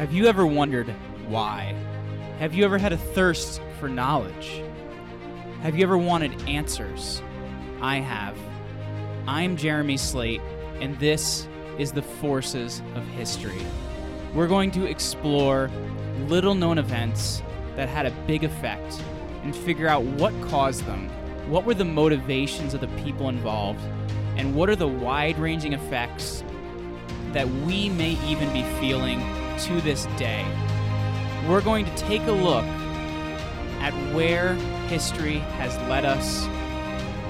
Have you ever wondered why? Have you ever had a thirst for knowledge? Have you ever wanted answers? I have. I'm Jeremy Slate, and this is the Forces of History. We're going to explore little known events that had a big effect and figure out what caused them, what were the motivations of the people involved, and what are the wide ranging effects that we may even be feeling to this day. We're going to take a look at where history has led us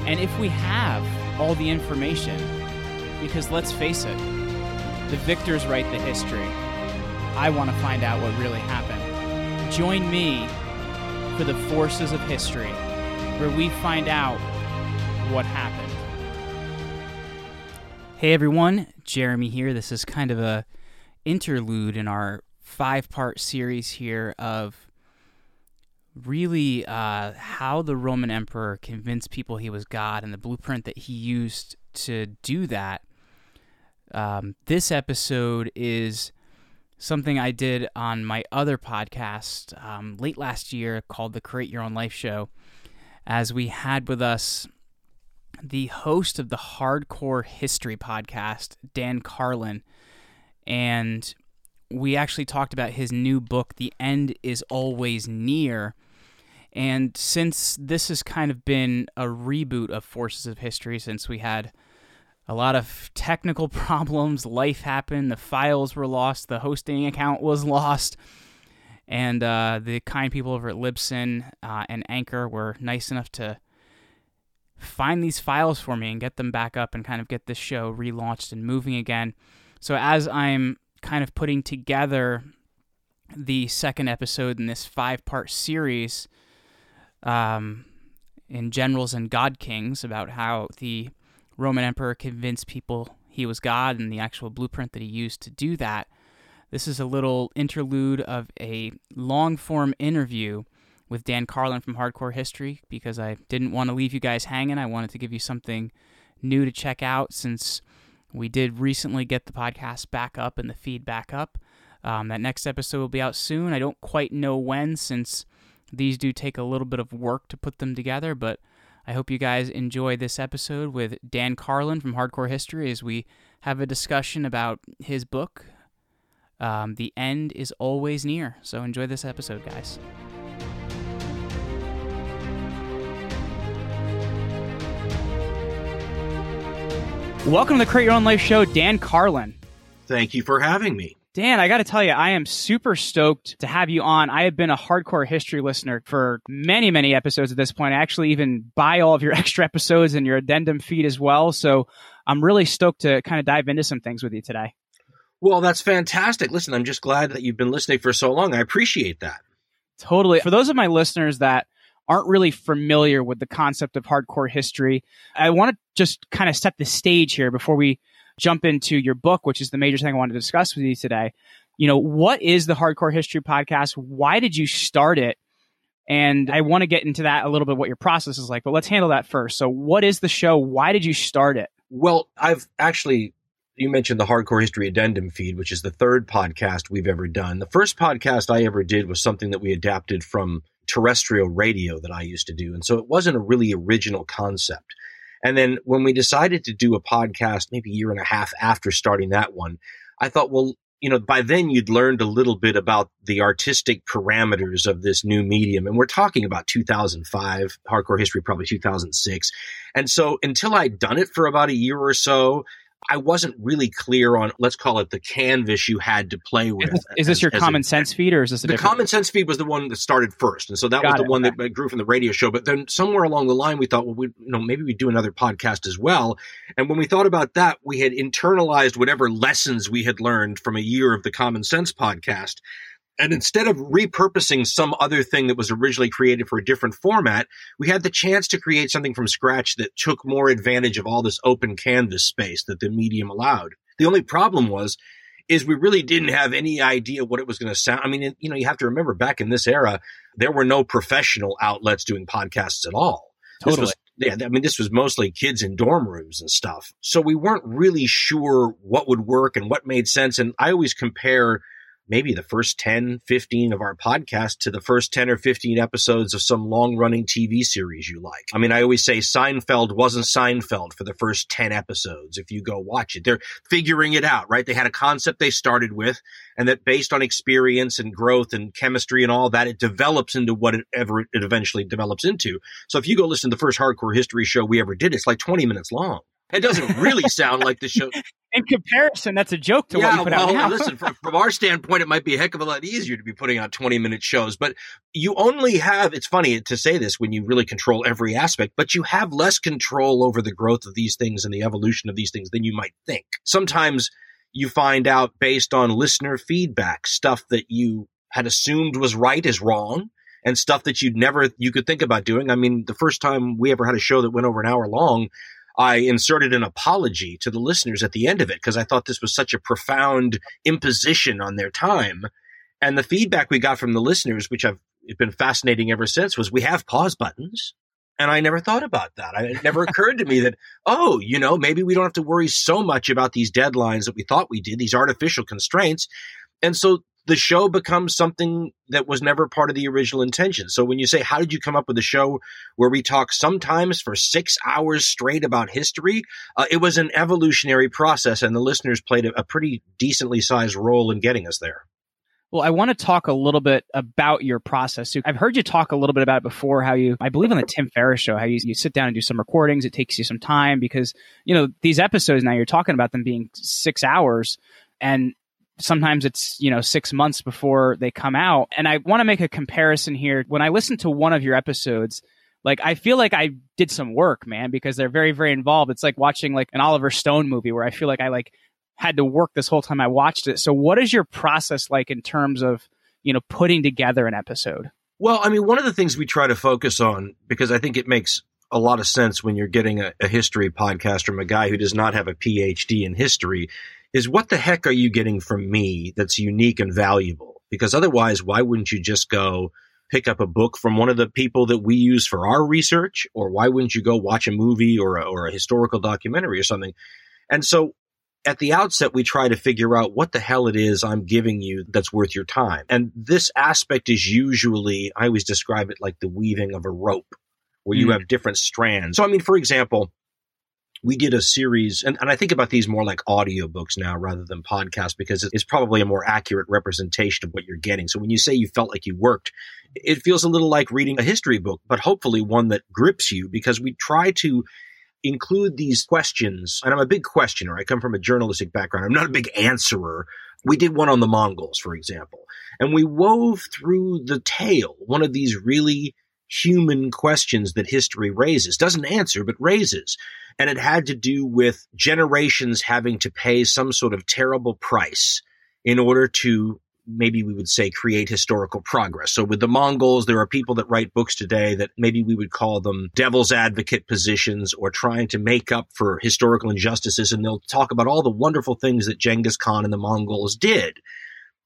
and if we have all the information. Because let's face it, the victors write the history. I want to find out what really happened. Join me for the forces of history, where we find out what happened. Hey everyone, Jeremy here. This is kind of a interlude in our five-part series here of really uh, how the Roman emperor convinced people he was God and the blueprint that he used to do that. Um, this episode is something I did on my other podcast um, late last year called the Create Your Own Life Show, as we had with us the host of the Hardcore History podcast, Dan Carlin. And we actually talked about his new book, The End is Always Near. And since this has kind of been a reboot of Forces of History, since we had a lot of technical problems, life happened, the files were lost, the hosting account was lost, and uh, the kind people over at Libsyn uh, and Anchor were nice enough to find these files for me and get them back up and kind of get this show relaunched and moving again. So as I'm kind of putting together the second episode in this five part series um, in Generals and God Kings about how the Roman Emperor convinced people he was God and the actual blueprint that he used to do that. This is a little interlude of a long form interview with Dan Carlin from Hardcore History because I didn't want to leave you guys hanging. I wanted to give you something new to check out since we did recently get the podcast back up and the feed back up. Um, that next episode will be out soon. I don't quite know when since these do take a little bit of work to put them together, but I hope you guys enjoy this episode with Dan Carlin from Hardcore History as we have a discussion about his book. Um, the end is always near. So enjoy this episode, guys. Welcome to the Create Your Own Life show, Dan Carlin. Thank you for having me. Dan, I got to tell you, I am super stoked to have you on. I have been a hardcore history listener for many, many episodes at this point. I actually even buy all of your extra episodes and your addendum feed as well. So I'm really stoked to kind of dive into some things with you today. Well, that's fantastic. Listen, I'm just glad that you've been listening for so long. I appreciate that. Totally. For those of my listeners that aren't really familiar with the concept of hardcore history, I want to just kind of set the stage here before we jump into your book, which is the major thing I want to discuss with you today. You know, what is the Hardcore History Podcast? Why did you start it? And I want to get into that a little bit, what your process is like, but let's handle that first. So, what is the show? Why did you start it? Well, I've actually, you mentioned the Hardcore History Addendum feed, which is the third podcast we've ever done. The first podcast I ever did was something that we adapted from terrestrial radio that I used to do. And so it wasn't a really original concept. And then when we decided to do a podcast, maybe a year and a half after starting that one, I thought, well, you know, by then you'd learned a little bit about the artistic parameters of this new medium. And we're talking about 2005, hardcore history, probably 2006. And so until I'd done it for about a year or so, I wasn't really clear on, let's call it the canvas you had to play with. Is this, is this as, your as common a, sense feed or is this a the different? common sense feed was the one that started first, and so that Got was the it, one okay. that grew from the radio show. But then somewhere along the line, we thought, well, we, you know, maybe we do another podcast as well. And when we thought about that, we had internalized whatever lessons we had learned from a year of the Common Sense podcast. And instead of repurposing some other thing that was originally created for a different format, we had the chance to create something from scratch that took more advantage of all this open canvas space that the medium allowed. The only problem was, is we really didn't have any idea what it was going to sound. I mean, you know, you have to remember back in this era, there were no professional outlets doing podcasts at all. This Totally. was- yeah, I mean, this was mostly kids in dorm rooms and stuff. So we weren't really sure what would work and what made sense. And I always compare maybe the first 10, 15 of our podcast to the first 10 or 15 episodes of some long running TV series you like. I mean, I always say Seinfeld wasn't Seinfeld for the first 10 episodes. If you go watch it, they're figuring it out, right? They had a concept they started with and that based on experience and growth and chemistry and all that, it develops into whatever it eventually develops into. So if you go listen to the first hardcore history show we ever did, it's like 20 minutes long. It doesn't really sound like the show. In comparison, that's a joke to yeah, what you put well, out now. listen, from, from our standpoint, it might be a heck of a lot easier to be putting out 20 minute shows, but you only have, it's funny to say this when you really control every aspect, but you have less control over the growth of these things and the evolution of these things than you might think. Sometimes you find out based on listener feedback, stuff that you had assumed was right is wrong and stuff that you'd never, you could think about doing. I mean, the first time we ever had a show that went over an hour long, I inserted an apology to the listeners at the end of it because I thought this was such a profound imposition on their time. And the feedback we got from the listeners, which I've been fascinating ever since, was we have pause buttons. And I never thought about that. It never occurred to me that, oh, you know, maybe we don't have to worry so much about these deadlines that we thought we did, these artificial constraints. And so the show becomes something that was never part of the original intention. So when you say, how did you come up with a show where we talk sometimes for six hours straight about history? Uh, it was an evolutionary process and the listeners played a, a pretty decently sized role in getting us there. Well, I want to talk a little bit about your process. I've heard you talk a little bit about it before, how you, I believe on the Tim Ferriss show, how you, you sit down and do some recordings. It takes you some time because, you know, these episodes now you're talking about them being six hours and sometimes it's you know six months before they come out. And i want to make a comparison here. When i listen to one of your episodes like i feel like i did some work man because they're very very involved. It's like watching like an oliver stone movie where i feel like i like had to work this whole time i watched it. So what is your process like in terms of you know putting together an episode? Well i mean one of the things we try to focus on because i think it makes a lot of sense when you're getting a, a history podcast from a guy who does not have a phd in history is what the heck are you getting from me that's unique and valuable? Because otherwise, why wouldn't you just go pick up a book from one of the people that we use for our research? Or why wouldn't you go watch a movie or a, or a historical documentary or something? And so at the outset, we try to figure out what the hell it is I'm giving you that's worth your time. And this aspect is usually, I always describe it like the weaving of a rope, where you mm. have different strands. So, I mean, for example, we did a series, and, and I think about these more like audiobooks now rather than podcasts because it's probably a more accurate representation of what you're getting. So when you say you felt like you worked, it feels a little like reading a history book, but hopefully one that grips you because we try to include these questions. And I'm a big questioner. I come from a journalistic background. I'm not a big answerer. We did one on the Mongols, for example, and we wove through the tale one of these really human questions that history raises. Doesn't answer, but raises. And it had to do with generations having to pay some sort of terrible price in order to maybe we would say create historical progress. So with the Mongols, there are people that write books today that maybe we would call them devil's advocate positions or trying to make up for historical injustices. And they'll talk about all the wonderful things that Genghis Khan and the Mongols did.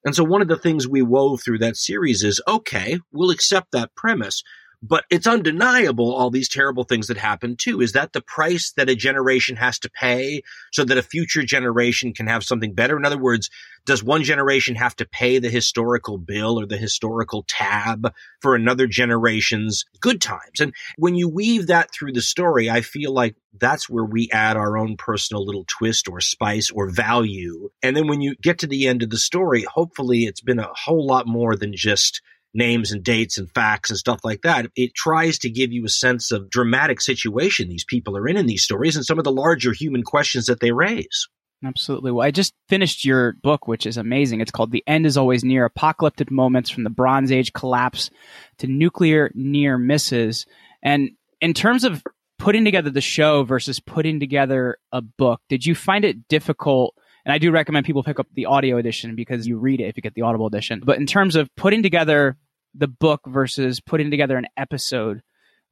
And so one of the things we wove through that series is, okay, we'll accept that premise, but it's undeniable all these terrible things that happen too. Is that the price that a generation has to pay so that a future generation can have something better? In other words, does one generation have to pay the historical bill or the historical tab for another generation's good times? And when you weave that through the story, I feel like that's where we add our own personal little twist or spice or value. And then when you get to the end of the story, hopefully it's been a whole lot more than just names and dates and facts and stuff like that. It tries to give you a sense of dramatic situation these people are in in these stories and some of the larger human questions that they raise. Absolutely. Well, I just finished your book, which is amazing. It's called The End is Always Near Apocalyptic Moments from the Bronze Age Collapse to Nuclear Near Misses. And in terms of putting together the show versus putting together a book, did you find it difficult? And I do recommend people pick up the audio edition because you read it if you get the Audible edition. But in terms of putting together the book versus putting together an episode.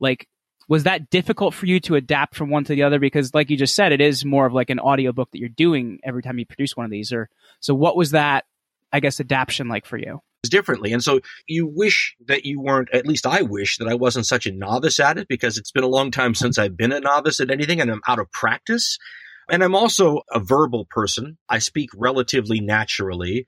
Like was that difficult for you to adapt from one to the other? Because like you just said it is more of like an audiobook that you're doing every time you produce one of these or so what was that i guess adaptation like for you? Differently and so you wish that you weren't at least i wish that i wasn't such a novice at it because it's been a long time since i've been a novice at anything and i'm out of practice. And i'm also a verbal person. I speak relatively naturally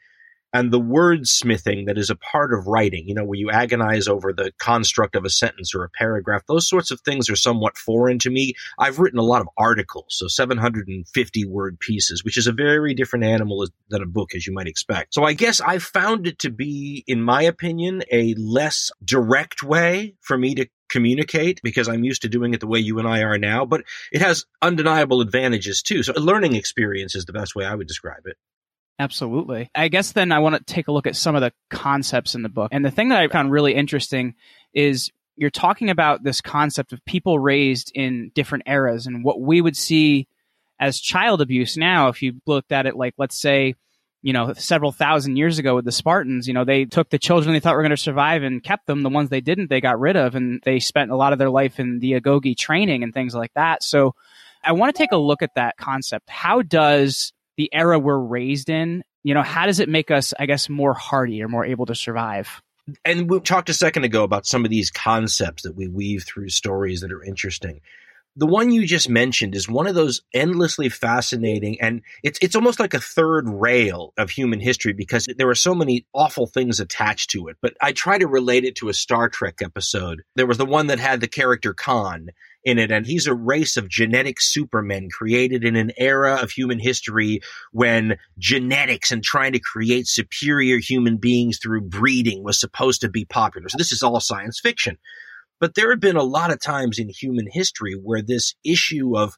and the wordsmithing that is a part of writing, you know, where you agonize over the construct of a sentence or a paragraph, those sorts of things are somewhat foreign to me. I've written a lot of articles, so 750 word pieces, which is a very different animal than a book, as you might expect. So I guess I found it to be, in my opinion, a less direct way for me to communicate because I'm used to doing it the way you and I are now, but it has undeniable advantages too. So a learning experience is the best way I would describe it. Absolutely. I guess then I want to take a look at some of the concepts in the book. And the thing that I found really interesting is you're talking about this concept of people raised in different eras and what we would see as child abuse now if you looked at it like let's say you know several thousand years ago with the spartans you know they took the children they thought were going to survive and kept them the ones they didn't they got rid of and they spent a lot of their life in the agoge training and things like that so i want to take a look at that concept how does the era we're raised in, you know, how does it make us, I guess, more hardy or more able to survive? And we talked a second ago about some of these concepts that we weave through stories that are interesting. The one you just mentioned is one of those endlessly fascinating, and it's it's almost like a third rail of human history because there are so many awful things attached to it. But I try to relate it to a Star Trek episode. There was the one that had the character Khan, in it. And he's a race of genetic supermen created in an era of human history when genetics and trying to create superior human beings through breeding was supposed to be popular. So this is all science fiction. But there have been a lot of times in human history where this issue of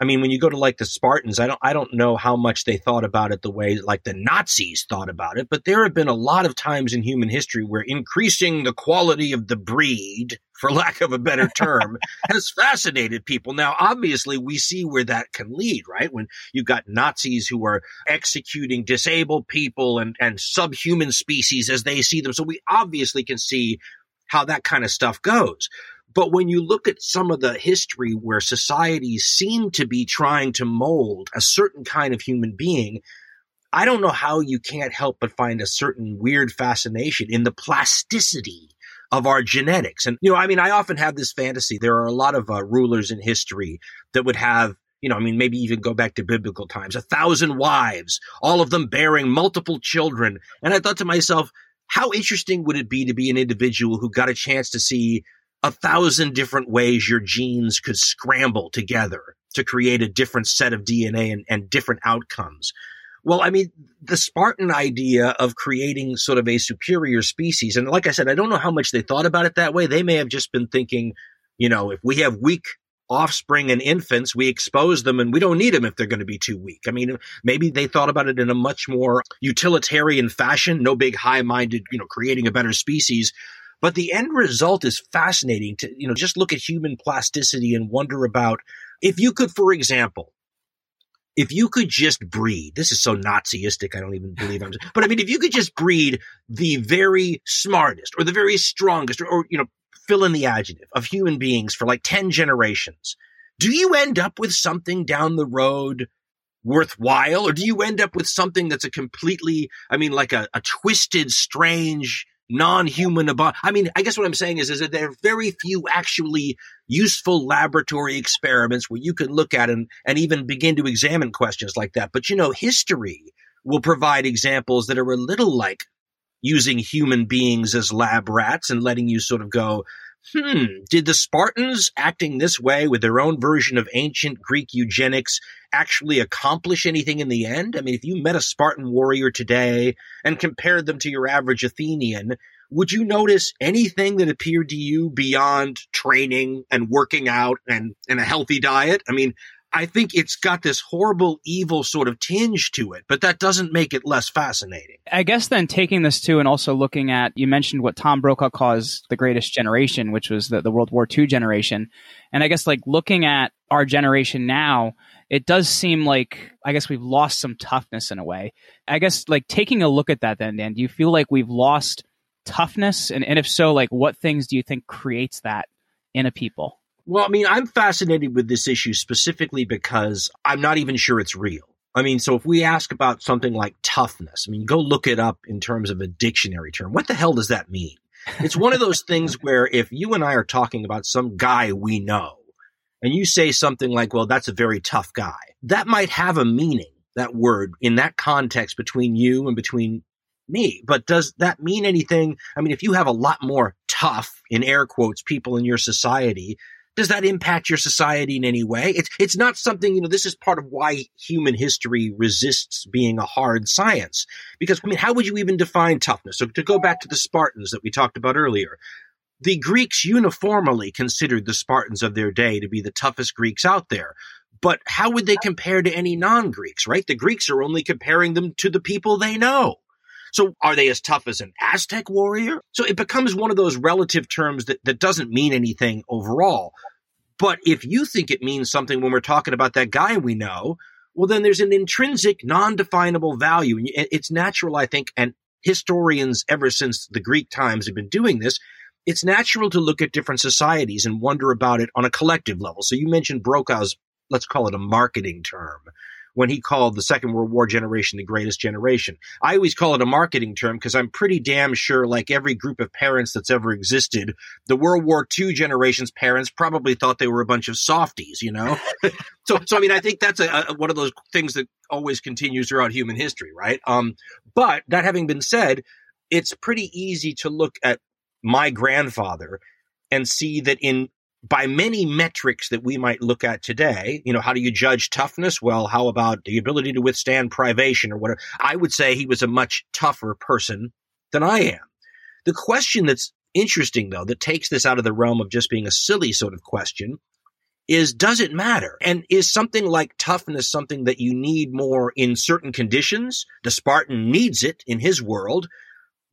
I mean, when you go to like the Spartans, I don't, I don't know how much they thought about it the way like the Nazis thought about it, but there have been a lot of times in human history where increasing the quality of the breed, for lack of a better term, has fascinated people. Now, obviously, we see where that can lead, right? When you've got Nazis who are executing disabled people and, and subhuman species as they see them. So we obviously can see how that kind of stuff goes. But when you look at some of the history where societies seem to be trying to mold a certain kind of human being, I don't know how you can't help but find a certain weird fascination in the plasticity of our genetics. And, you know, I mean, I often have this fantasy. There are a lot of uh, rulers in history that would have you know, I mean, maybe even go back to biblical times, a thousand wives, all of them bearing multiple children. And I thought to myself, how interesting would it be to be an individual who got a chance to see a thousand different ways your genes could scramble together to create a different set of DNA and, and different outcomes. Well, I mean, the Spartan idea of creating sort of a superior species, and like I said, I don't know how much they thought about it that way. They may have just been thinking, you know, if we have weak offspring and infants, we expose them and we don't need them if they're going to be too weak. I mean, maybe they thought about it in a much more utilitarian fashion, no big high minded, you know, creating a better species, but the end result is fascinating to, you know, just look at human plasticity and wonder about if you could, for example, if you could just breed, this is so Naziistic, I don't even believe I'm, but I mean, if you could just breed the very smartest or the very strongest or, or, you know, fill in the adjective of human beings for like 10 generations, do you end up with something down the road worthwhile? Or do you end up with something that's a completely, I mean, like a, a twisted, strange, non-human about i mean i guess what i'm saying is is that there are very few actually useful laboratory experiments where you can look at and, and even begin to examine questions like that. But you know history will provide examples that are a little like using human beings as lab rats and letting you sort of go hmm, did the Spartans acting this way with their own version of ancient Greek eugenics actually accomplish anything in the end? I mean, if you met a Spartan warrior today and compared them to your average Athenian, would you notice anything that appeared to you beyond training and working out and, and a healthy diet? I mean, I think it's got this horrible, evil sort of tinge to it, but that doesn't make it less fascinating. I guess then taking this too, and also looking at, you mentioned what Tom Brokaw calls the greatest generation, which was the, the World War II generation. And I guess like looking at our generation now, it does seem like, I guess we've lost some toughness in a way. I guess like taking a look at that then, Dan, do you feel like we've lost toughness? And, and if so, like what things do you think creates that in a people? Well, I mean, I'm fascinated with this issue specifically because I'm not even sure it's real. I mean, so if we ask about something like toughness, I mean, go look it up in terms of a dictionary term. What the hell does that mean? It's one of those things where if you and I are talking about some guy we know and you say something like, well, that's a very tough guy, that might have a meaning, that word in that context between you and between me. But does that mean anything? I mean, if you have a lot more tough, in air quotes, people in your society, does that impact your society in any way? It's it's not something, you know, this is part of why human history resists being a hard science. Because I mean, how would you even define toughness? So to go back to the Spartans that we talked about earlier, the Greeks uniformly considered the Spartans of their day to be the toughest Greeks out there. But how would they compare to any non Greeks, right? The Greeks are only comparing them to the people they know. So are they as tough as an Aztec warrior? So it becomes one of those relative terms that, that doesn't mean anything overall. But if you think it means something when we're talking about that guy we know, well, then there's an intrinsic, non definable value. And it's natural, I think, and historians ever since the Greek times have been doing this. It's natural to look at different societies and wonder about it on a collective level. So you mentioned Brokaw's, let's call it a marketing term when he called the Second World War generation the greatest generation. I always call it a marketing term because I'm pretty damn sure, like every group of parents that's ever existed, the World War II generation's parents probably thought they were a bunch of softies, you know? so, so I mean, I think that's a, a, one of those things that always continues throughout human history, right? Um, but that having been said, it's pretty easy to look at my grandfather and see that in by many metrics that we might look at today, you know, how do you judge toughness? Well, how about the ability to withstand privation or whatever? I would say he was a much tougher person than I am. The question that's interesting, though, that takes this out of the realm of just being a silly sort of question is does it matter? And is something like toughness something that you need more in certain conditions? The Spartan needs it in his world,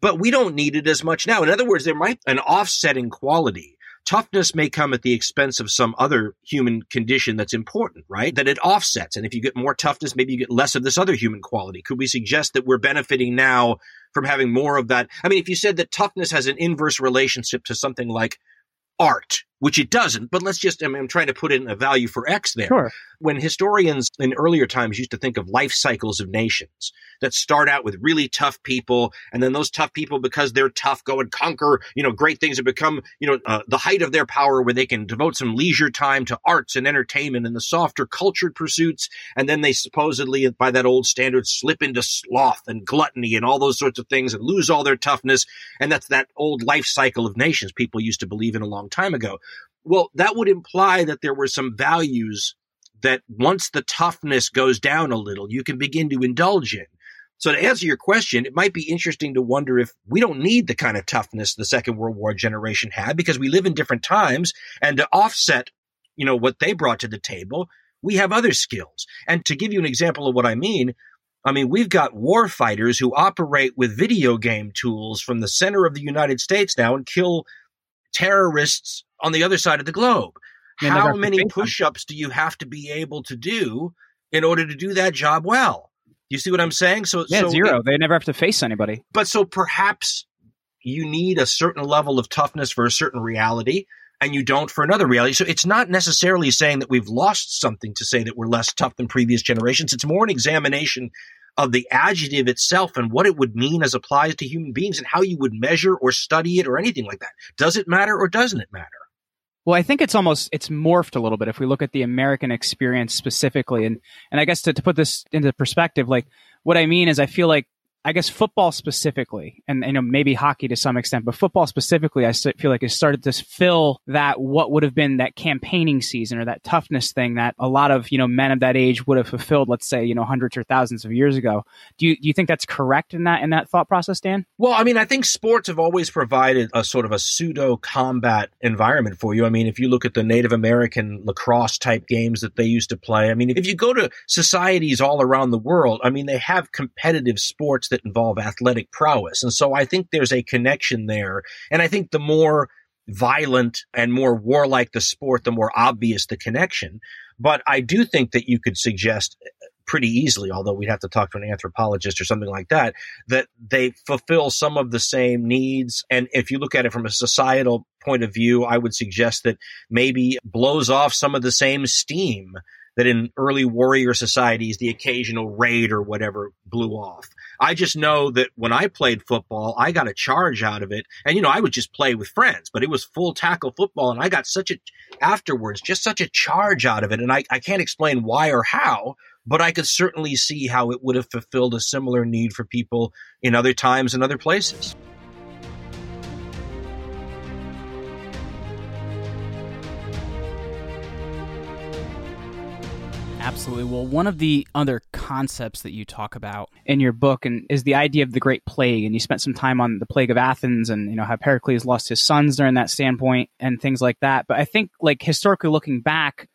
but we don't need it as much now. In other words, there might an offsetting quality toughness may come at the expense of some other human condition that's important, right? That it offsets. And if you get more toughness, maybe you get less of this other human quality. Could we suggest that we're benefiting now from having more of that? I mean, if you said that toughness has an inverse relationship to something like art, which it doesn't, but let's just, I mean, I'm trying to put in a value for X there. Sure. When historians in earlier times used to think of life cycles of nations that start out with really tough people, and then those tough people, because they're tough, go and conquer, you know, great things and become, you know, uh, the height of their power where they can devote some leisure time to arts and entertainment and the softer cultured pursuits. And then they supposedly, by that old standard, slip into sloth and gluttony and all those sorts of things and lose all their toughness. And that's that old life cycle of nations people used to believe in a long time ago. Well, that would imply that there were some values that once the toughness goes down a little, you can begin to indulge in. So to answer your question, it might be interesting to wonder if we don't need the kind of toughness the Second World War generation had because we live in different times and to offset, you know, what they brought to the table, we have other skills. And to give you an example of what I mean, I mean, we've got war fighters who operate with video game tools from the center of the United States now and kill terrorists on the other side of the globe. How many push ups do you have to be able to do in order to do that job well? You see what I'm saying? So yeah, so zero. It, they never have to face anybody. But so perhaps you need a certain level of toughness for a certain reality, and you don't for another reality. So it's not necessarily saying that we've lost something to say that we're less tough than previous generations. It's more an examination of the adjective itself and what it would mean as applies to human beings and how you would measure or study it or anything like that. Does it matter or doesn't it matter? Well, I think it's almost it's morphed a little bit if we look at the American experience specifically, and and I guess to, to put this into perspective, like what I mean is I feel like I guess football specifically, and you know maybe hockey to some extent, but football specifically, I feel like it started to fill that what would have been that campaigning season or that toughness thing that a lot of you know men of that age would have fulfilled. Let's say you know hundreds or thousands of years ago. Do you do you think that's correct in that in that thought process, Dan? Well, I mean, I think sports have always provided a sort of a pseudo combat environment for you. I mean, if you look at the Native American lacrosse type games that they used to play, I mean, if you go to societies all around the world, I mean, they have competitive sports that that involve athletic prowess. And so I think there's a connection there. And I think the more violent and more warlike the sport, the more obvious the connection. But I do think that you could suggest uh, pretty easily, although we'd have to talk to an anthropologist or something like that, that they fulfill some of the same needs. And if you look at it from a societal point of view, I would suggest that maybe blows off some of the same steam that in early warrior societies, the occasional raid or whatever blew off. I just know that when I played football, I got a charge out of it. And, you know, I would just play with friends, but it was full tackle football. And I got such a, afterwards, just such a charge out of it. And I, I can't explain why or how, but I could certainly see how it would have fulfilled a similar need for people in other times and other places. Absolutely. Well, one of the other concepts that you talk about in your book and is the idea of the Great Plague, and you spent some time on the plague of Athens, and you know how Pericles lost his sons during that standpoint, and things like that. But I think, like historically looking back,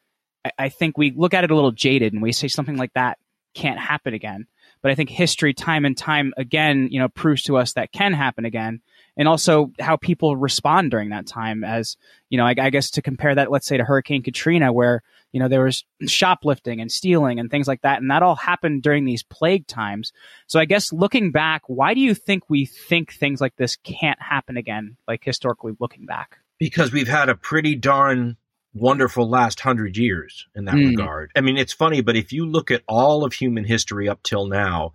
I, I think we look at it a little jaded, and we say something like that can't happen again. But I think history, time and time again, you know, proves to us that can happen again and also how people respond during that time as you know I, I, guess to compare that let's say to hurricane katrina where you know there was shoplifting and stealing and things like that and that all happened during these plague times so i guess looking back why do you think we think things like this can't happen again like historically looking back because we've had a pretty darn wonderful last hundred years in that mm. regard i mean it's funny but if you look at all of human history up till now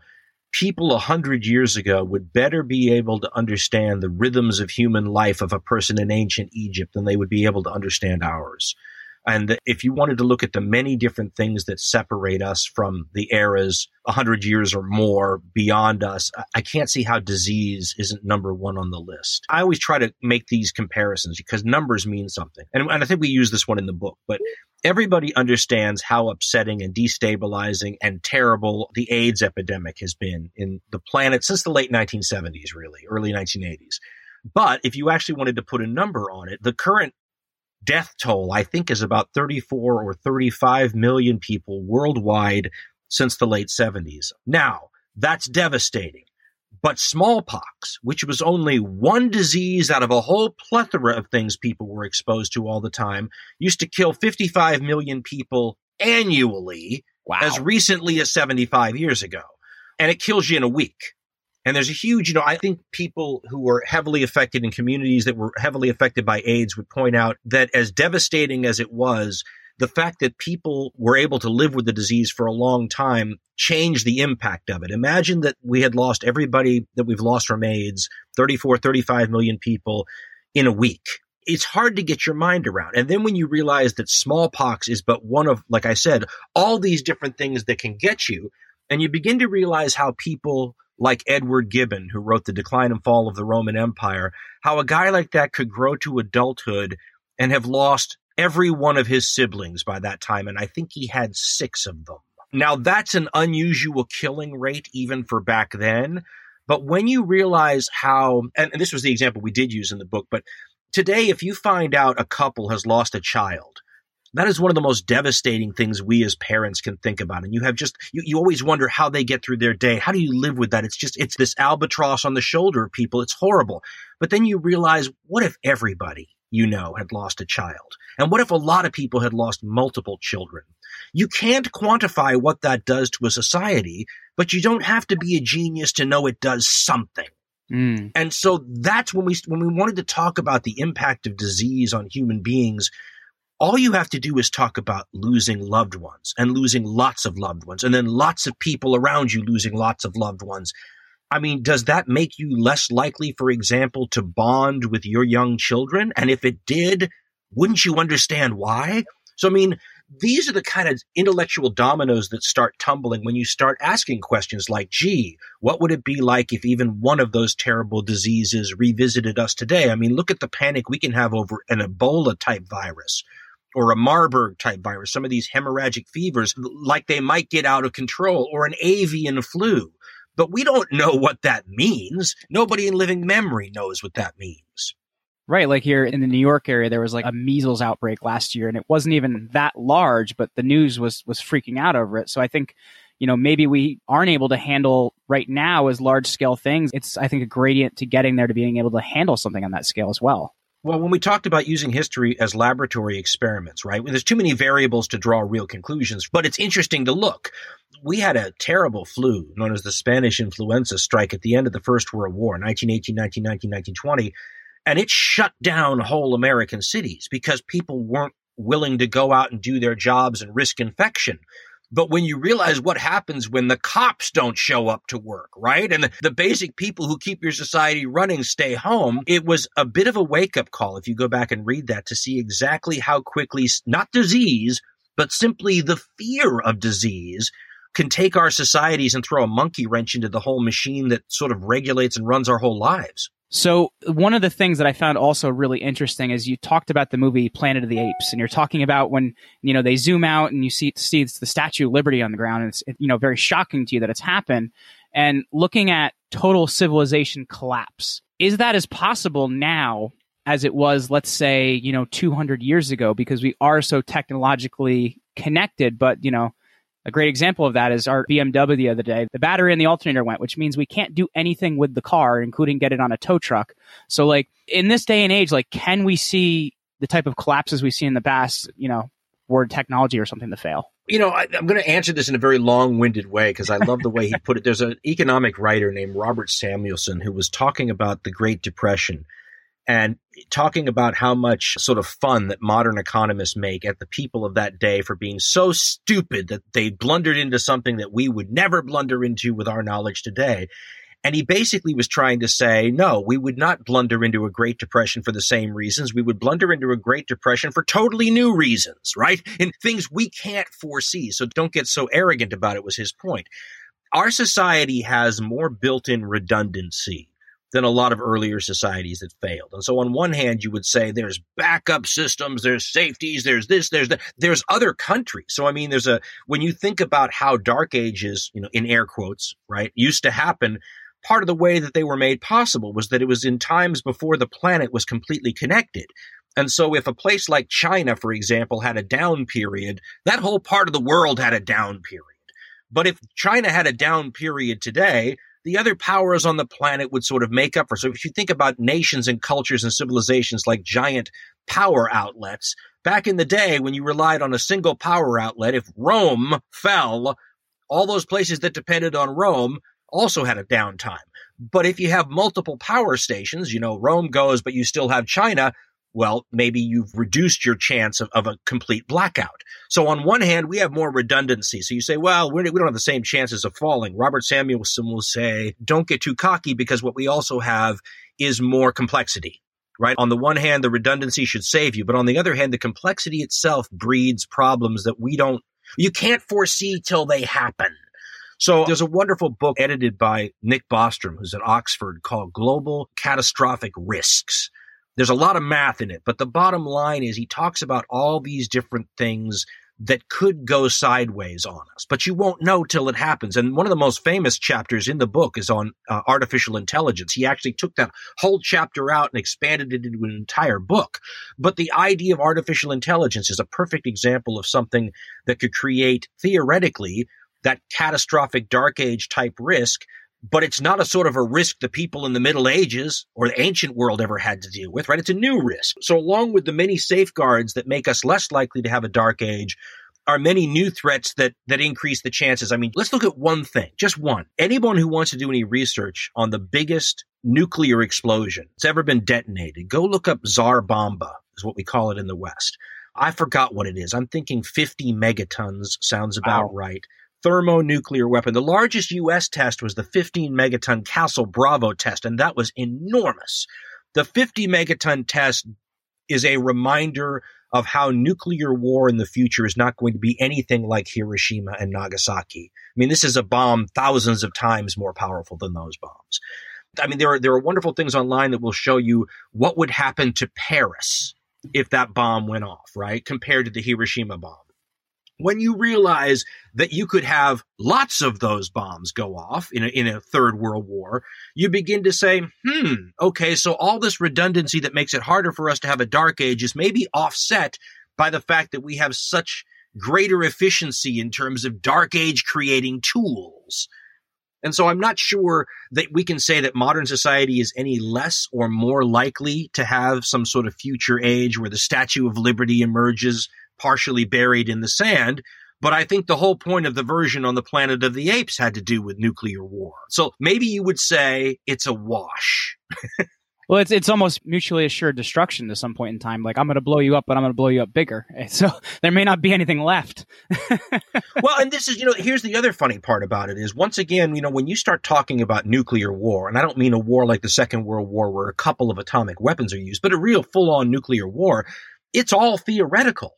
people a hundred years ago would better be able to understand the rhythms of human life of a person in ancient Egypt than they would be able to understand ours. And if you wanted to look at the many different things that separate us from the eras a hundred years or more beyond us, I can't see how disease isn't number one on the list. I always try to make these comparisons because numbers mean something. And, and I think we use this one in the book, but everybody understands how upsetting and destabilizing and terrible the AIDS epidemic has been in the planet since the late 1970s, really, early 1980s. But if you actually wanted to put a number on it, the current death toll, I think, is about 34 or 35 million people worldwide since the late 70s. Now, that's devastating. But smallpox, which was only one disease out of a whole plethora of things people were exposed to all the time, used to kill 55 million people annually wow. as recently as 75 years ago. And it kills you in a week. And there's a huge, you know, I think people who were heavily affected in communities that were heavily affected by AIDS would point out that as devastating as it was, the fact that people were able to live with the disease for a long time changed the impact of it. Imagine that we had lost everybody that we've lost from AIDS, 34, 35 million people in a week. It's hard to get your mind around. And then when you realize that smallpox is but one of, like I said, all these different things that can get you, and you begin to realize how people like Edward Gibbon, who wrote The Decline and Fall of the Roman Empire, how a guy like that could grow to adulthood and have lost every one of his siblings by that time. And I think he had six of them. Now, that's an unusual killing rate even for back then. But when you realize how, and this was the example we did use in the book, but today, if you find out a couple has lost a child, that is one of the most devastating things we as parents can think about. And you have just, you, you always wonder how they get through their day. How do you live with that? It's just, it's this albatross on the shoulder of people. It's horrible. But then you realize, what if everybody you know had lost a child? And what if a lot of people had lost multiple children? You can't quantify what that does to a society, but you don't have to be a genius to know it does something. Mm. And so that's when we when we wanted to talk about the impact of disease on human beings all you have to do is talk about losing loved ones and losing lots of loved ones and then lots of people around you losing lots of loved ones. I mean, does that make you less likely, for example, to bond with your young children? And if it did, wouldn't you understand why? So, I mean, these are the kind of intellectual dominoes that start tumbling when you start asking questions like, gee, what would it be like if even one of those terrible diseases revisited us today? I mean, look at the panic we can have over an Ebola type virus or a Marburg type virus, some of these hemorrhagic fevers, like they might get out of control, or an avian flu. But we don't know what that means. Nobody in living memory knows what that means. Right, like here in the New York area, there was like a measles outbreak last year, and it wasn't even that large, but the news was was freaking out over it. So I think, you know, maybe we aren't able to handle right now as large scale things. It's I think a gradient to getting there to being able to handle something on that scale as well. Well, when we talked about using history as laboratory experiments, right? There's too many variables to draw real conclusions, but it's interesting to look. We had a terrible flu known as the Spanish influenza strike at the end of the First World War, 1918, 1919, 1920, and it shut down whole American cities because people weren't willing to go out and do their jobs and risk infection. But when you realize what happens when the cops don't show up to work, right? And the, basic people who keep your society running stay home, it was a bit of a wake up call if you go back and read that to see exactly how quickly, not disease, but simply the fear of disease can take our societies and throw a monkey wrench into the whole machine that sort of regulates and runs our whole lives. So one of the things that I found also really interesting is you talked about the movie Planet of the Apes, and you're talking about when you know they zoom out and you see see it's the Statue of Liberty on the ground, and it's you know very shocking to you that it's happened. And looking at total civilization collapse, is that as possible now as it was, let's say, you know, 200 years ago? Because we are so technologically connected, but you know a great example of that is our BMW the other day. The battery and the alternator went, which means we can't do anything with the car, including get it on a tow truck. So, like, in this day and age, like, can we see the type of collapses we see in the past, you know, word technology or something to fail? You know, I, am going to answer this in a very long winded way because I love the way he put it. There's an economic writer named Robert Samuelson who was talking about the Great Depression and talking about how much sort of fun that modern economists make at the people of that day for being so stupid that they blundered into something that we would never blunder into with our knowledge today. And he basically was trying to say, no, we would not blunder into a Great Depression for the same reasons. We would blunder into a Great Depression for totally new reasons, right? And things we can't foresee. So don't get so arrogant about it, was his point. Our society has more built in redundancy than a lot of earlier societies that failed. And so on one hand, you would say there's backup systems, there's safeties, there's this, there's that, there's other countries. So I mean, there's a, when you think about how dark ages, you know, in air quotes, right, used to happen, part of the way that they were made possible was that it was in times before the planet was completely connected. And so if a place like China, for example, had a down period, that whole part of the world had a down period. But if China had a down period today, the other powers on the planet would sort of make up for. So if you think about nations and cultures and civilizations like giant power outlets, back in the day when you relied on a single power outlet, if Rome fell, all those places that depended on Rome also had a downtime. But if you have multiple power stations, you know, Rome goes, but you still have China, well, maybe you've reduced your chance of, of a complete blackout. So on one hand, we have more redundancy. So you say, well, we don't have the same chances of falling. Robert Samuelson will say, don't get too cocky because what we also have is more complexity right? On the one hand, the redundancy should save you, but on the other hand, the complexity itself breeds problems that we don't, you can't foresee till they happen. So there's a wonderful book edited by Nick Bostrom, who's at Oxford, called Global Catastrophic Risks. There's a lot of math in it, but the bottom line is he talks about all these different things that could go sideways on us, but you won't know till it happens. And one of the most famous chapters in the book is on uh, artificial intelligence. He actually took that whole chapter out and expanded it into an entire book. But the idea of artificial intelligence is a perfect example of something that could create theoretically that catastrophic dark age type risk but it's not a sort of a risk the people in the Middle Ages or the ancient world ever had to deal with, right? It's a new risk. So, along with the many safeguards that make us less likely to have a dark age, are many new threats that that increase the chances. I mean, let's look at one thing, just one. Anyone who wants to do any research on the biggest nuclear explosion that's ever been detonated, go look up Tsar Bomba, is what we call it in the West. I forgot what it is. I'm thinking 50 megatons sounds about wow. right thermonuclear weapon. The largest U.S. test was the 15 megaton Castle Bravo test, and that was enormous. The 50 megaton test is a reminder of how nuclear war in the future is not going to be anything like Hiroshima and Nagasaki. I mean, this is a bomb thousands of times more powerful than those bombs. I mean, there are, there are wonderful things online that will show you what would happen to Paris if that bomb went off, right? Compared to the Hiroshima bomb when you realize that you could have lots of those bombs go off in a, in a third world war, you begin to say, hmm, okay, so all this redundancy that makes it harder for us to have a dark age is maybe offset by the fact that we have such greater efficiency in terms of dark age creating tools. And so I'm not sure that we can say that modern society is any less or more likely to have some sort of future age where the Statue of Liberty emerges partially buried in the sand. But I think the whole point of the version on the Planet of the Apes had to do with nuclear war. So maybe you would say it's a wash. well, it's it's almost mutually assured destruction to some point in time. Like I'm going to blow you up, but I'm going to blow you up bigger. So there may not be anything left. well, and this is you know here's the other funny part about it is once again you know when you start talking about nuclear war, and I don't mean a war like the Second World War where a couple of atomic weapons are used, but a real full on nuclear war. It's all theoretical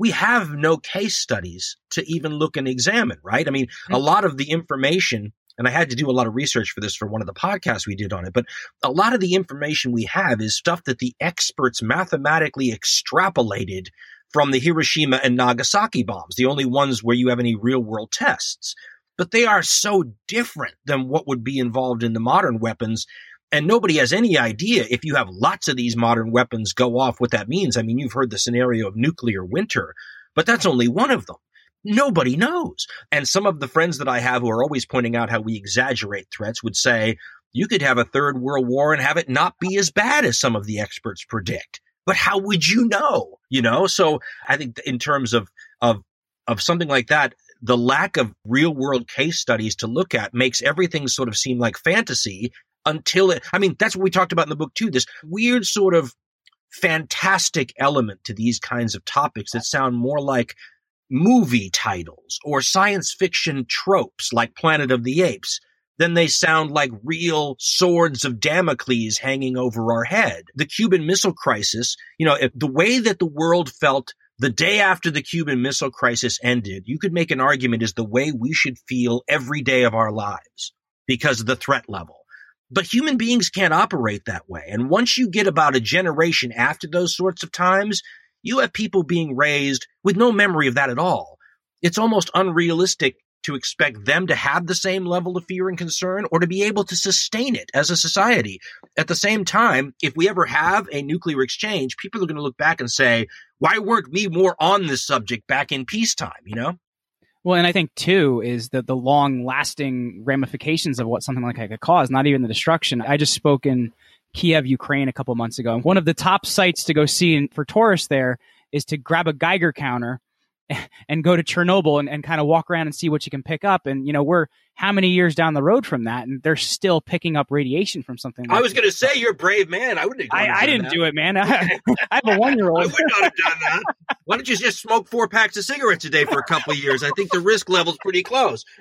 we have no case studies to even look and examine, right? I mean, mm-hmm. a lot of the information and I had to do a lot of research for this for one of the podcasts we did on it. But a lot of the information we have is stuff that the experts mathematically extrapolated from the Hiroshima and Nagasaki bombs, the only ones where you have any real world tests. But they are so different than what would be involved in the modern weapons. And nobody has any idea if you have lots of these modern weapons go off what that means. I mean, you've heard the scenario of nuclear winter, but that's only one of them. Nobody knows. And some of the friends that I have who are always pointing out how we exaggerate threats would say, you could have a third world war and have it not be as bad as some of the experts predict. But how would you know? You know, so I think in terms of, of, of something like that, the lack of real world case studies to look at makes everything sort of seem like fantasy until it, I mean, that's what we talked about in the book too. This weird sort of fantastic element to these kinds of topics that sound more like movie titles or science fiction tropes like Planet of the Apes, then they sound like real swords of Damocles hanging over our head. The Cuban Missile Crisis, you know, the way that the world felt the day after the Cuban Missile Crisis ended, you could make an argument is the way we should feel every day of our lives because of the threat level. But human beings can't operate that way. And once you get about a generation after those sorts of times, you have people being raised with no memory of that at all. It's almost unrealistic to expect them to have the same level of fear and concern or to be able to sustain it as a society. At the same time, if we ever have a nuclear exchange, people are going to look back and say, why weren't we more on this subject back in peacetime, you know? Well, and I think too is that the long lasting ramifications of what something like that could cause, not even the destruction. I just spoke in Kiev, Ukraine a couple months ago. And one of the top sites to go see for tourists there is to grab a Geiger counter and go to Chernobyl and, and kind of walk around and see what you can pick up. And, you know, we're how many years down the road from that? And they're still picking up radiation from something. Like I was going to say, you're a brave man. I wouldn't I, I didn't that. do it, man. I, I have a one year old. I would not have done that. Why don't you just smoke four packs of cigarettes a day for a couple of years? I think the risk level's pretty close.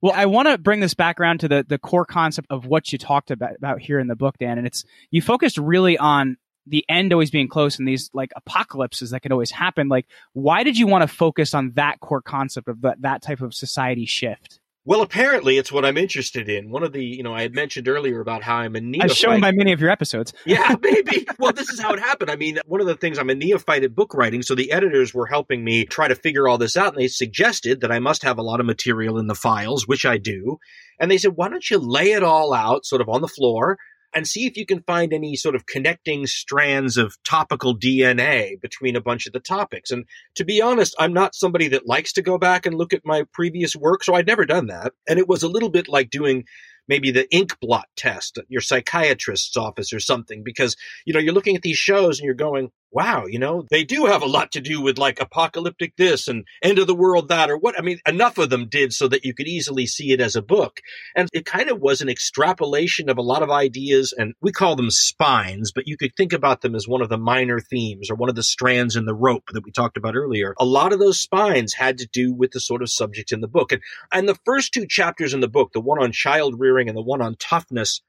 Well, I want to bring this back around to the, the core concept of what you talked about, about here in the book, Dan. And it's you focused really on the end always being close and these like apocalypses that could always happen. Like, why did you want to focus on that core concept of that, that type of society shift? Well, apparently it's what I'm interested in. One of the, you know, I had mentioned earlier about how I'm a neophyte. I've shown by many of your episodes. yeah, maybe. well, this is how it happened. I mean, one of the things I'm a neophyte at book writing, so the editors were helping me try to figure all this out, and they suggested that I must have a lot of material in the files, which I do. And they said, why don't you lay it all out sort of on the floor? And see if you can find any sort of connecting strands of topical DNA between a bunch of the topics. And to be honest, I'm not somebody that likes to go back and look at my previous work, so I'd never done that. And it was a little bit like doing maybe the ink blot test at your psychiatrist's office or something because you know you're looking at these shows and you're going wow, you know, they do have a lot to do with like apocalyptic this and end of the world that or what. I mean, enough of them did so that you could easily see it as a book. And it kind of was an extrapolation of a lot of ideas and we call them spines, but you could think about them as one of the minor themes or one of the strands in the rope that we talked about earlier. A lot of those spines had to do with the sort of subject in the book. And, and the first two chapters in the book, the one on child rearing and the one on toughness,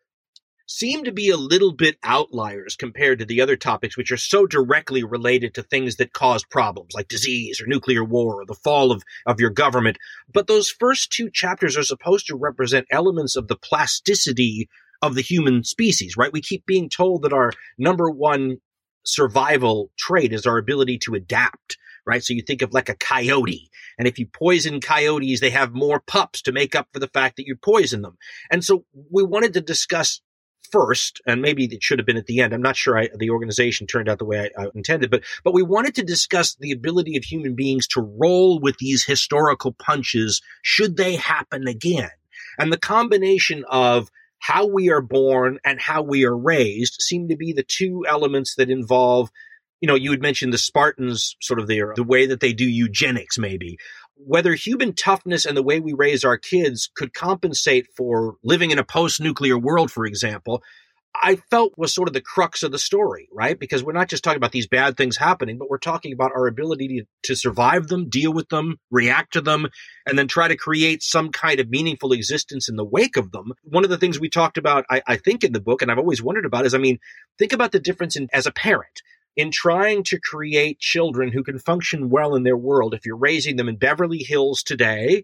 seem to be a little bit outliers compared to the other topics, which are so directly related to things that cause problems like disease or nuclear war or the fall of, of your government. But those first two chapters are supposed to represent elements of the plasticity of the human species, right? We keep being told that our number one survival trait is our ability to adapt right? So you think of like a coyote. And if you poison coyotes, they have more pups to make up for the fact that you poison them. And so we wanted to discuss first, and maybe it should have been at the end. I'm not sure I, the organization turned out the way I, I, intended, but but we wanted to discuss the ability of human beings to roll with these historical punches should they happen again, and the combination of how we are born and how we are raised seem to be the two elements that involve you know, you had mentioned the Spartans, sort of their the way that they do eugenics, maybe whether human toughness and the way we raise our kids could compensate for living in a post nuclear world, for example, I felt was sort of the crux of the story, right? Because we're not just talking about these bad things happening, but we're talking about our ability to, to survive them, deal with them, react to them, and then try to create some kind of meaningful existence in the wake of them. One of the things we talked about, I, I think, in the book, and I've always wondered about is, I mean, think about the difference in as a parent in trying to create children who can function well in their world if you're raising them in Beverly Hills today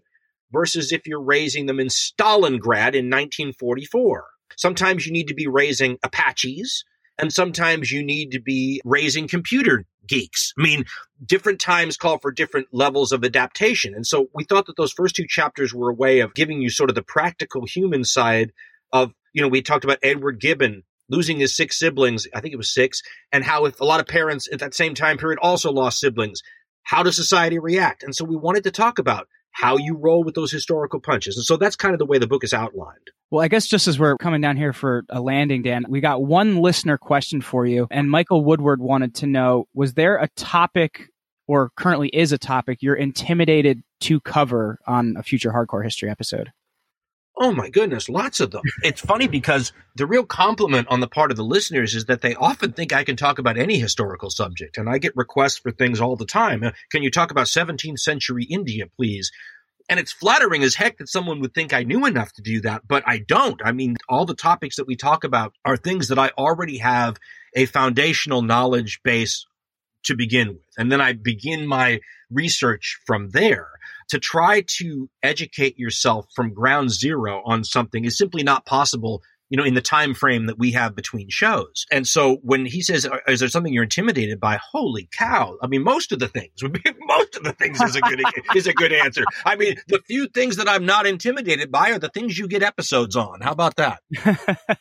versus if you're raising them in Stalingrad in 1944. Sometimes you need to be raising Apaches and sometimes you need to be raising computer geeks. I mean, different times call for different levels of adaptation. And so we thought that those first two chapters were a way of giving you sort of the practical human side of, you know, we talked about Edward Gibbon losing his six siblings. I think it was six and how if a lot of parents at that same time period also lost siblings, how does society react? And so we wanted to talk about how you roll with those historical punches. And so that's kind of the way the book is outlined. Well, I guess just as we're coming down here for a landing, Dan, we got one listener question for you. And Michael Woodward wanted to know Was there a topic or currently is a topic you're intimidated to cover on a future hardcore history episode? Oh my goodness, lots of them. It's funny because the real compliment on the part of the listeners is that they often think I can talk about any historical subject. And I get requests for things all the time. Uh, can you talk about 17th century India, please? And it's flattering as heck that someone would think I knew enough to do that, but I don't. I mean, all the topics that we talk about are things that I already have a foundational knowledge base to begin with. And then I begin my research from there to try to educate yourself from ground zero on something is simply not possible you know in the time frame that we have between shows. And so when he says uh, is there something you're intimidated by? Holy cow. I mean most of the things would be most of the things is a good is a good answer. I mean the few things that i'm not intimidated by are the things you get episodes on. How about that?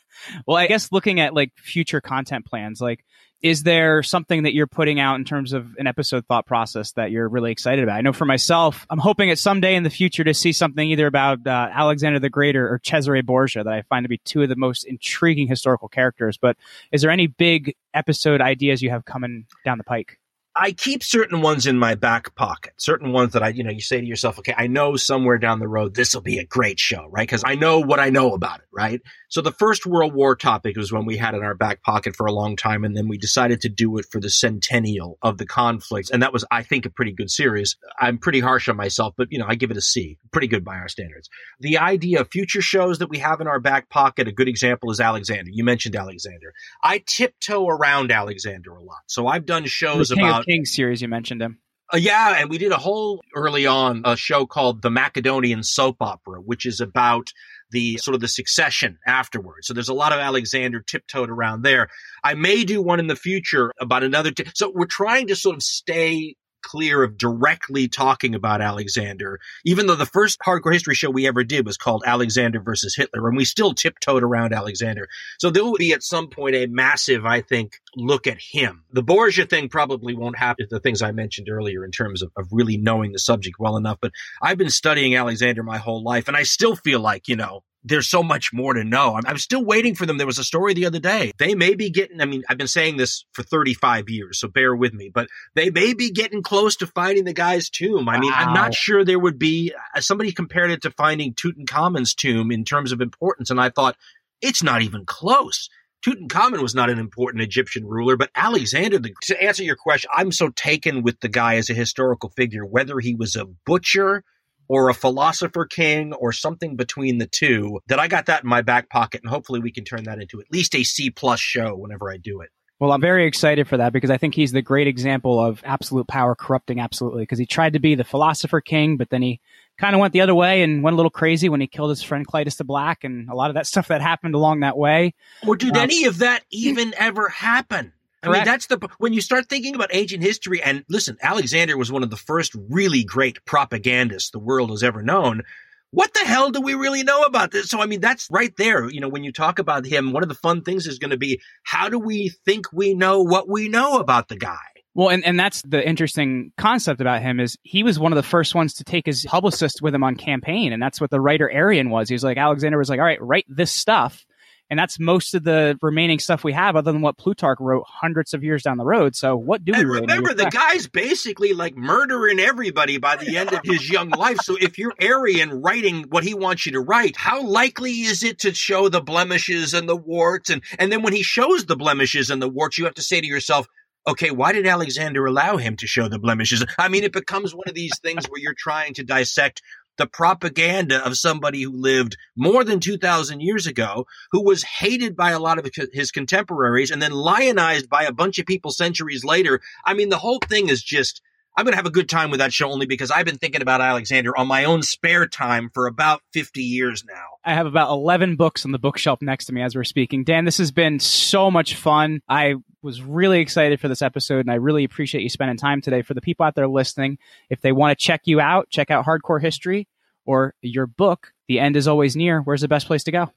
Well i guess looking at like future content plans like is there something that you're putting out in terms of an episode thought process that you're really excited about? I know for myself, I'm hoping at some day in the future to see something either about uh, Alexander the Greater or Cesare Borgia that I find to be two of the most intriguing historical characters. But is there any big episode ideas you have coming down the pike? I keep certain ones in my back pocket, certain ones that I, you know, you say to yourself, okay, I know somewhere down the road this will be a great show, right? Because I know what I know about it, right? So the first World War topic was one we had in our back pocket for a long time, and then we decided to do it for the centennial of the conflict, and that was, I think, a pretty good series. I'm pretty harsh on myself, but you know, I give it a C, pretty good by our standards. The idea of future shows that we have in our back pocket, a good example is Alexander. You mentioned Alexander. I tiptoe around Alexander a lot, so I've done shows the King series. You mentioned him. Uh, yeah, and we did a whole early on a show called The Macedonian Soap Opera, which is about the sort of the succession afterwards. So there's a lot of Alexander tiptoed around there. I may do one in the future about another. T- so we're trying to sort of stay clear of directly talking about Alexander, even though the first hardcore history show we ever did was called Alexander versus Hitler, and we still tiptoed around Alexander. So there will be at some point a massive, I think, look at him. The Borgia thing probably won't happen the things I mentioned earlier in terms of, of really knowing the subject well enough, but I've been studying Alexander my whole life, and I still feel like, you know, there's so much more to know. I'm, I'm, still waiting for them. There was a story the other day. They may be getting, I mean, I've been saying this for 35 years, so bear with me, but they may be getting close to finding the guy's tomb. I mean, wow. I'm not sure there would be, uh, somebody compared it to finding Tutankhamun's tomb in terms of importance. And I thought, it's not even close. Tutankhamun was not an important Egyptian ruler, but Alexander, the, to answer your question, I'm so taken with the guy as a historical figure, whether he was a butcher or a philosopher king or something between the two that I got that in my back pocket and hopefully we can turn that into at least a C plus show whenever I do it. Well, I'm very excited for that because I think he's the great example of absolute power corrupting absolutely because he tried to be the philosopher king, but then he kind of went the other way and went a little crazy when he killed his friend Cleitus the Black and a lot of that stuff that happened along that way. Or did um, any of that even ever happen? I mean, that's the when you start thinking about ancient history. And listen, Alexander was one of the first really great propagandists the world has ever known. What the hell do we really know about this? So, I mean, that's right there. You know, when you talk about him, one of the fun things is going to be how do we think we know what we know about the guy? Well, and, and that's the interesting concept about him is he was one of the first ones to take his publicist with him on campaign. And that's what the writer Arrian was. He was like, Alexander was like, all right, write this stuff and that's most of the remaining stuff we have, other than what Plutarch wrote hundreds of years down the road. So, what do we and really remember? The guy's basically like murdering everybody by the end of his young life. So, if you're Arrian writing what he wants you to write, how likely is it to show the blemishes and the warts? And and then when he shows the blemishes and the warts, you have to say to yourself, okay, why did Alexander allow him to show the blemishes? I mean, it becomes one of these things where you're trying to dissect the propaganda of somebody who lived more than 2,000 years ago, who was hated by a lot of his contemporaries and then lionized by a bunch of people centuries later. I mean, the whole thing is just I'm going to have a good time with that show only because I've been thinking about Alexander on my own spare time for about 50 years now. I have about 11 books on the bookshelf next to me as we're speaking. Dan, this has been so much fun. I was really excited for this episode and I really appreciate you spending time today. For the people out there listening, if they want to check you out, check out Hardcore History or your book, The End is Always Near, where's the best place to go?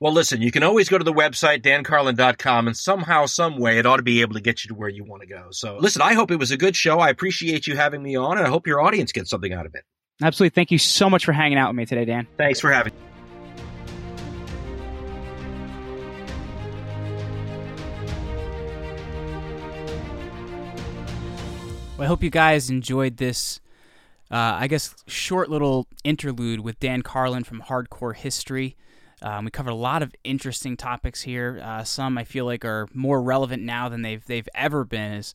Well, listen, you can always go to the website, dancarlin.com, and somehow, some way, it ought to be able to get you to where you want to go. So, listen, I hope it was a good show. I appreciate you having me on, and I hope your audience gets something out of it. Absolutely. Thank you so much for hanging out with me today, Dan. Thanks for having me. Well, I hope you guys enjoyed this, uh, I guess, short little interlude with Dan Carlin from Hardcore History. Um, we covered a lot of interesting topics here. Uh, some I feel like are more relevant now than they've they've ever been. As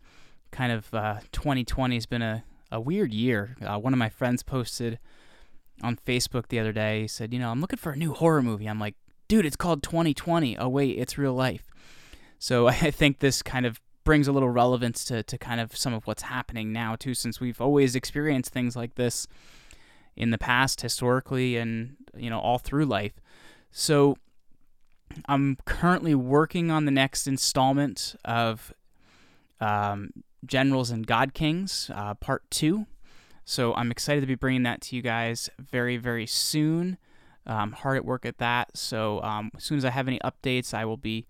kind of uh, 2020 has been a, a weird year. Uh, one of my friends posted on Facebook the other day. He said, "You know, I'm looking for a new horror movie." I'm like, "Dude, it's called 2020." Oh wait, it's real life. So I think this kind of brings a little relevance to, to kind of some of what's happening now too, since we've always experienced things like this in the past historically and you know all through life. So I'm currently working on the next installment of um, Generals and God Kings, uh, Part 2. So I'm excited to be bringing that to you guys very, very soon. I'm hard at work at that. So um, as soon as I have any updates, I will be,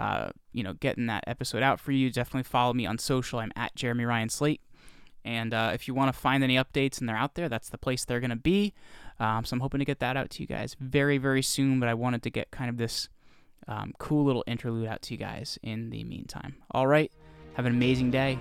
uh, you know, getting that episode out for you. Definitely follow me on social. I'm at Jeremy Ryan Slate. And uh, if you want to find any updates and they're out there, that's the place they're going to be. Um, so I'm hoping to get that out to you guys very, very soon. But I wanted to get kind of this um, cool little interlude out to you guys in the meantime. All right. Have an amazing day.